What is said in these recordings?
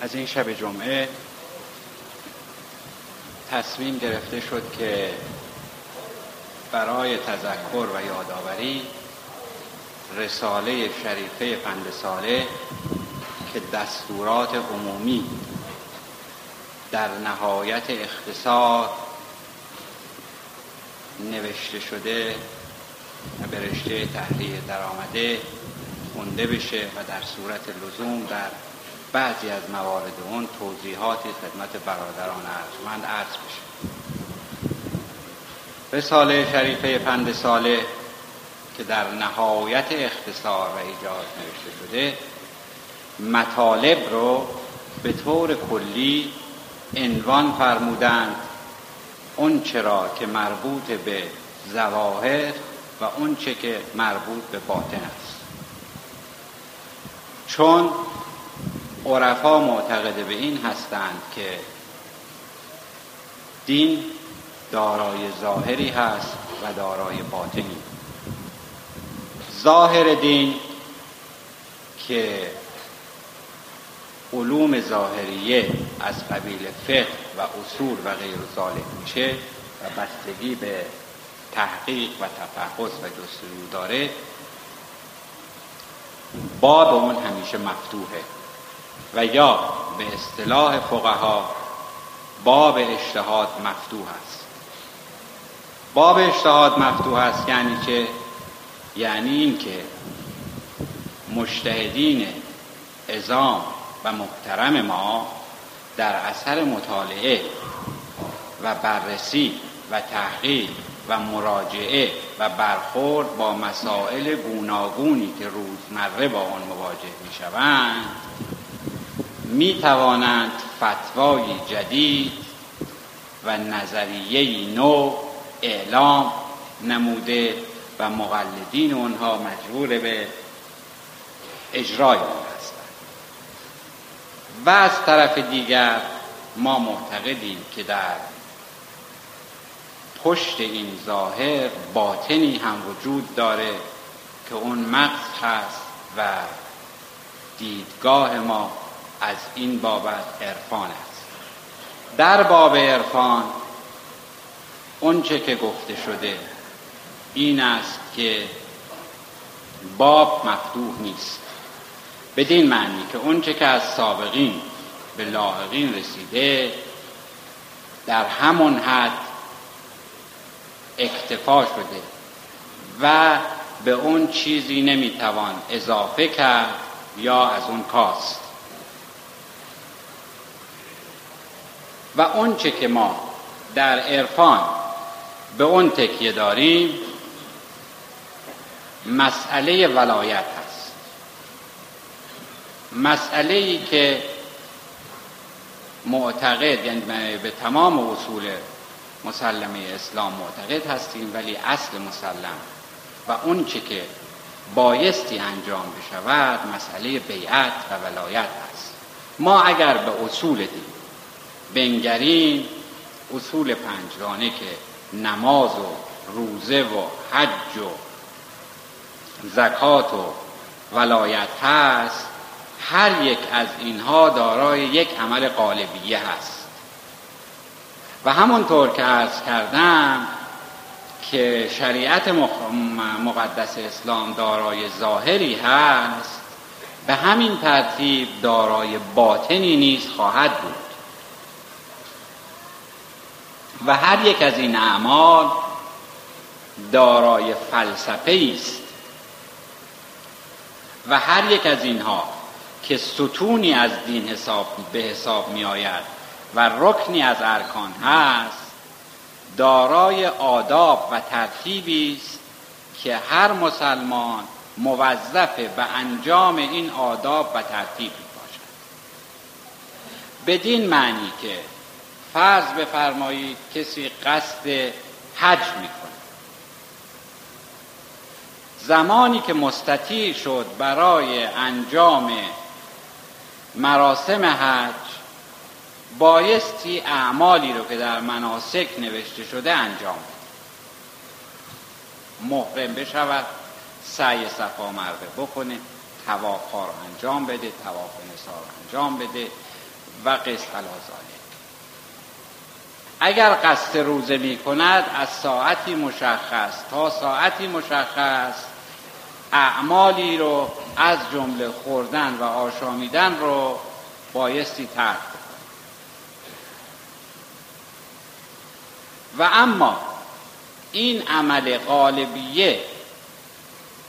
از این شب جمعه تصمیم گرفته شد که برای تذکر و یادآوری رساله شریفه پند ساله که دستورات عمومی در نهایت اختصار نوشته شده و به رشته تحریر در آمده خونده بشه و در صورت لزوم در بعضی از موارد اون توضیحاتی خدمت برادران ارجمند عرض بشه رساله شریفه پند ساله که در نهایت اختصار و ایجاد نوشته شده مطالب رو به طور کلی عنوان فرمودند. اون چرا که مربوط به زواهر و اون چه که مربوط به باطن است. چون عرفا معتقد به این هستند که دین دارای ظاهری هست و دارای باطنی. ظاهر دین که علوم ظاهریه از قبیل فقه و اصول و غیر ذالک میشه و بستگی به تحقیق و تفحص و جستجو داره باب اون همیشه مفتوحه. و یا به اصطلاح فقها باب اجتهاد مفتوح است. باب اجتهاد مفتوح است یعنی که یعنی این که مشتهدین ازام و محترم ما در اثر مطالعه و بررسی و تحقیق و مراجعه و برخورد با مسائل گوناگونی که روزمره با آن مواجه می شوند می توانند فتوای جدید و نظریه نو اعلام نموده و مقلدین اونها مجبور به اجرای آن هستند. و از طرف دیگر ما معتقدیم که در پشت این ظاهر باطنی هم وجود داره که اون مغز هست و دیدگاه ما از این بابت عرفان است. در باب عرفان اونچه که گفته شده این است که باب مفتوح نیست. بدین معنی که اونچه که از سابقین به لاحقین رسیده در همون حد اکتفا شده و به اون چیزی نمی‌توان اضافه کرد یا از اون کاست و اونچه که ما در عرفان به اون تکیه داریم مسئله ولایت هست. مسئله ای که معتقد یعنی به تمام اصول مسلمه اسلام معتقد هستیم ولی اصل مسلم و اون چه که بایستی انجام بشود مسئله بیعت و ولایت است ما اگر به اصول دین بنگریم اصول پنجگانه که نماز و روزه و حج و زکات و ولایت هست هر یک از اینها دارای یک عمل قالبیه هست. و همونطور که عرض کردم که شریعت مقدس اسلام دارای ظاهری هست به همین ترتیب دارای باطنی نیز خواهد بود. و هر یک از این اعمال دارای فلسفه است. و هر یک از اینها که ستونی از دین حساب به حساب می آید و رکنی از ارکان هست دارای آداب و ترتیبی است که هر مسلمان موظف به انجام این آداب و ترتیب باشد بدین معنی که فرض بفرمایید کسی قصد حج می‌کنه. زمانی که مستطیع شد برای انجام مراسم حج بایستی اعمالی رو که در مناسک نوشته شده انجام محرم بشود سعی صفا مرده بکنه تواف رو انجام بده تواف نسا رو انجام بده و قس اگر قصد روزه می کند از ساعتی مشخص تا ساعتی مشخص اعمالی رو از جمله خوردن و آشامیدن رو بایستی ترک و اما این عمل غالبیه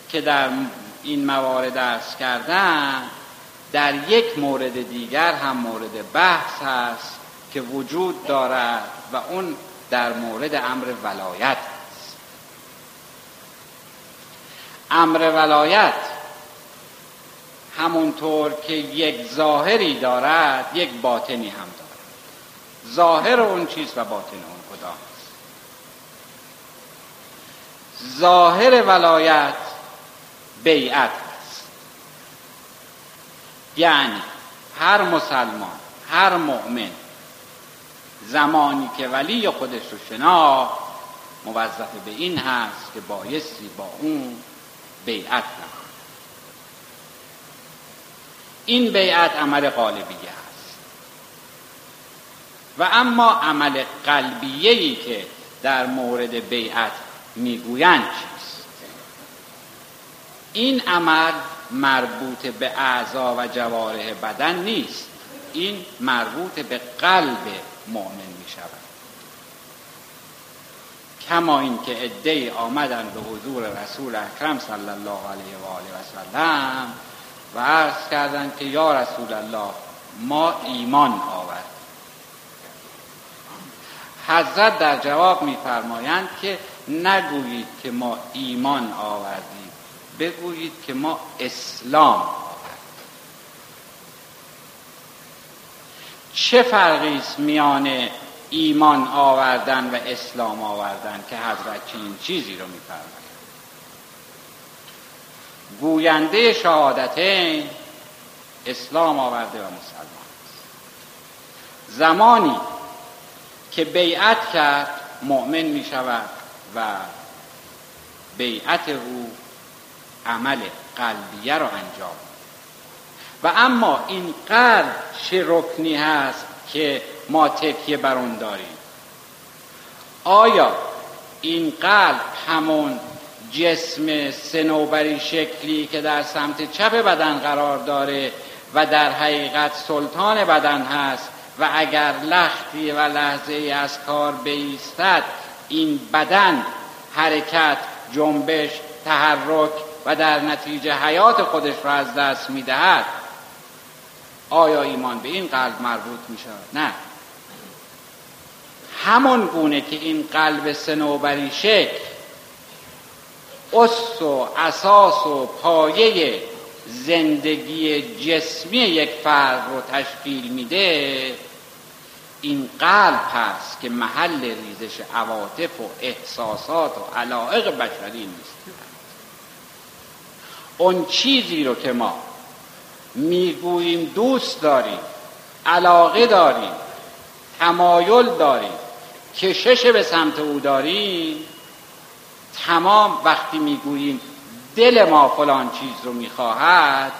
که در این موارد درس کردن در یک مورد دیگر هم مورد بحث هست. که وجود دارد و اون در مورد امر ولایت است. امر ولایت همونطور که یک ظاهری دارد یک باطنی هم دارد. ظاهر اون چیز و باطن اون کدام است ظاهر ولایت بیعت است. یعنی هر مسلمان هر مؤمن زمانی که ولی خودش رو شنا موظف به این هست که بایستی با اون بیعت نکن این بیعت عمل قالبیه است. و اما عمل قلبیهی که در مورد بیعت می‌گویند چیست؟ این عمل مربوط به اعضا و جوارح بدن نیست. این مربوط به قلب مؤمن می شود کما اینکه عده آمدن به حضور رسول اکرم صلی الله علیه و آله و سلم و عرض کردند که یا رسول الله ما ایمان آورد. حضرت در جواب میفرمایند که نگویید که ما ایمان آوردیم بگویید که ما اسلام چه فرقی است میان ایمان آوردن و اسلام آوردن که حضرت چنین چیزی رو میفرماید؟ گوینده شهادتین اسلام آورده و مسلمان است. زمانی که بیعت کرد مؤمن می شود و بیعت او عمل قلبیه رو انجام و اما این قلب چه رکنی هست که ما تکیه بر اون داریم. آیا این قلب همون جسم سنوبری شکلی که در سمت چپ بدن قرار داره و در حقیقت سلطان بدن هست و اگر لختی و لحظه از کار بیستد این بدن حرکت جنبش تحرک و در نتیجه حیات خودش را از دست می‌دهد؟ آیا ایمان به این قلب مربوط می شود؟ نه همون گونه که این قلب سنوبری شکل اس و اساس و پایه زندگی جسمی یک فرد رو تشکیل میده این قلب هست که محل ریزش عواطف و احساسات و علائق بشری نیست اون چیزی رو که ما می‌گوییم دوست داریم علاقه داریم تمایل داریم. کشش به سمت او داریم. تمام وقتی می‌گوییم دل ما فلان چیز رو می‌خواهد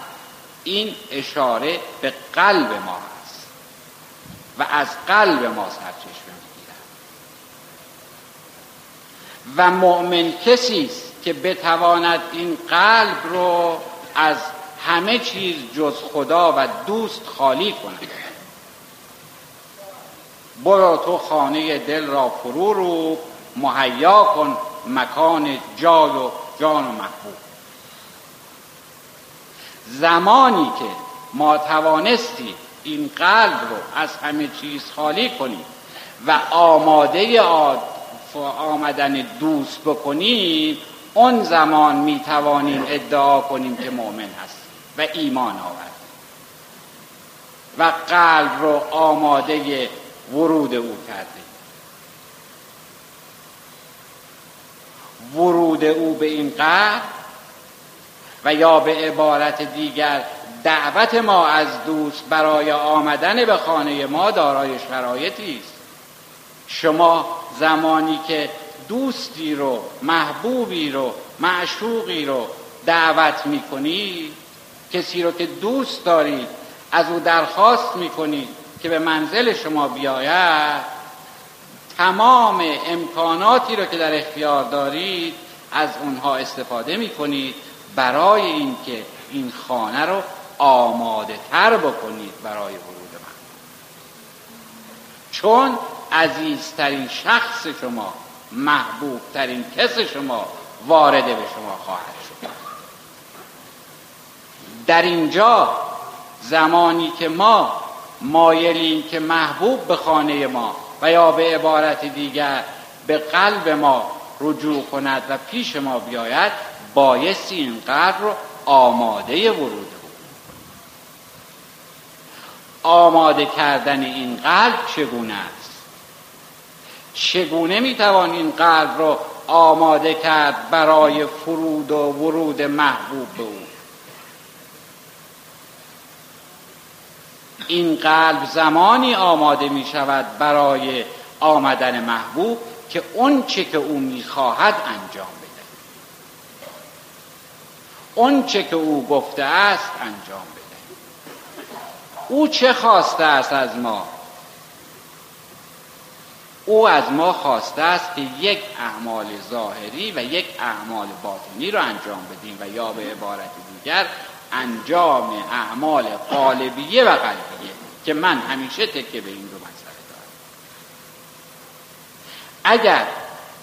این اشاره به قلب ما هست و از قلب ما سرچشمه می‌گیرد. و مؤمن کسی است که بتواند این قلب رو از همه چیز جز خدا و دوست خالی کند برو تو خانه دل را فرو رو مهیا کن مکان جای و جان و محبوب. زمانی که ما توانستی این قلب رو از همه چیز خالی کنیم و آماده آمدن دوست بکنیم اون زمان می توانیم ادعا کنیم که مؤمن هست و ایمان آورد. و قلب رو آماده ورود او کرده. ورود او به این قلب و یا به عبارت دیگر دعوت ما از دوست برای آمدن به خانه ما دارای شرایطی است. شما زمانی که دوستی رو محبوبی رو معشوقی رو دعوت می‌کنید کسی رو که دوست دارید از او درخواست می‌کنید که به منزل شما بیاید تمام امکاناتی رو که در اختیار دارید از اونها استفاده می کنید برای اینکه این خانه رو آماده تر بکنید برای ورود من. چون عزیزترین شخص شما محبوب ترین کس شما وارد به شما خواهد در اینجا زمانی که ما مایلیم که محبوب به خانه ما و یا به عبارت دیگر به قلب ما رجوع کند و پیش ما بیاید بایستی این قلب رو آماده ورود بود آماده کردن این قلب چگونه است؟ چگونه می‌توان این قلب رو آماده کرد برای فرود و ورود محبوب به او؟ این قلب زمانی آماده می شود برای آمدن محبوب که اون چه که او می‌خواهد انجام بده. اون چه که او گفته است انجام بده. او چه خواسته است از ما؟ او از ما خواسته است که یک اعمال ظاهری و یک اعمال باطنی رو انجام بدیم و یا به عبارت دیگر انجام اعمال قالبیه و قلبیه که من همیشه تکه به این رو مسئله دارم. اگر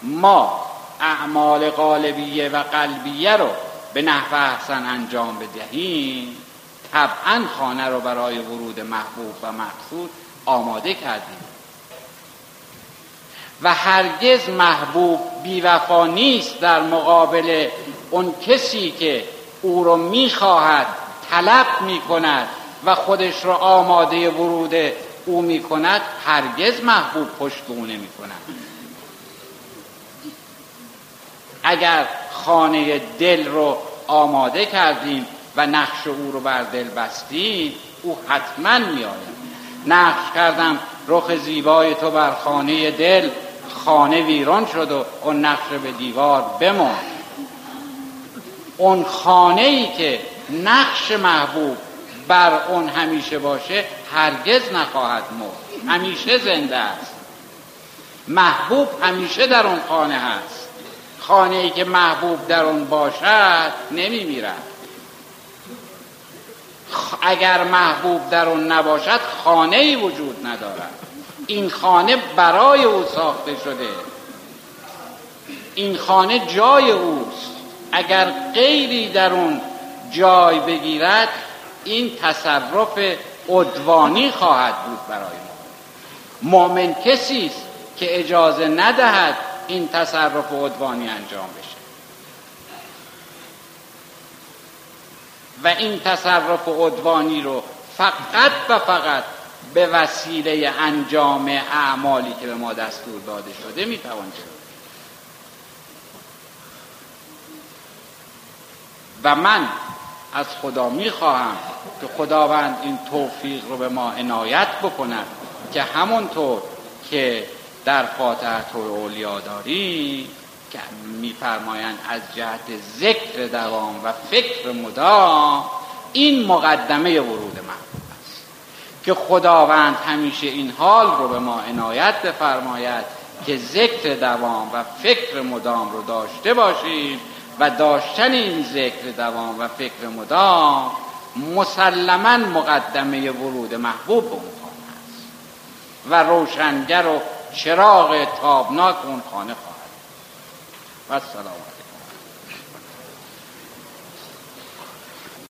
ما اعمال قالبیه و قلبیه رو به نحو احسن انجام بدهیم طبعا خانه رو برای ورود محبوب و مقصود آماده کردیم. و هرگز محبوب بیوفا نیست در مقابل اون کسی که او رو می‌خواهد طلب می‌کند و خودش را آماده ورود او می‌کند هرگز محبوب پشت او نمی‌کند. اگر خانه دل رو آماده کردیم و نقش او رو بر دل بستیم او حتما میآید. نقش کردم رخ زیبای تو بر خانه دل خانه ویران شد و اون نقش به دیوار بماند. اون خانه ای که نقش محبوب بر اون همیشه باشه هرگز نخواهد مرد. همیشه زنده است. محبوب همیشه در اون خانه هست. خانه ای که محبوب در اون باشد نمی میرد اگر محبوب در اون نباشد خانه ای وجود ندارد. این خانه برای او ساخته شده. این خانه جای اوست. اگر غیری در اون جای بگیرد این تصرف عدوانی خواهد بود برای ما. مؤمن کسی است که اجازه ندهد این تصرف عدوانی انجام بشه. و این تصرف عدوانی رو فقط و فقط به وسیله انجام اعمالی که به ما دستور داده شده می‌توان و من از خدا می‌خواهم که خداوند این توفیق رو به ما عنایت بکند که همونطور که در فاتحت اولیا داری که میفرمایند از جهت ذکر دوام و فکر مدام این مقدمه ورود محبوب است. که خداوند همیشه این حال رو به ما عنایت بفرماید که ذکر دوام و فکر مدام رو داشته باشیم و داشتن این ذکر دوام و فکر مدام مسلما مقدمه ورود محبوب به اون خانه است. و روشنگر و چراغ تابناک اون خانه خواهد و سلام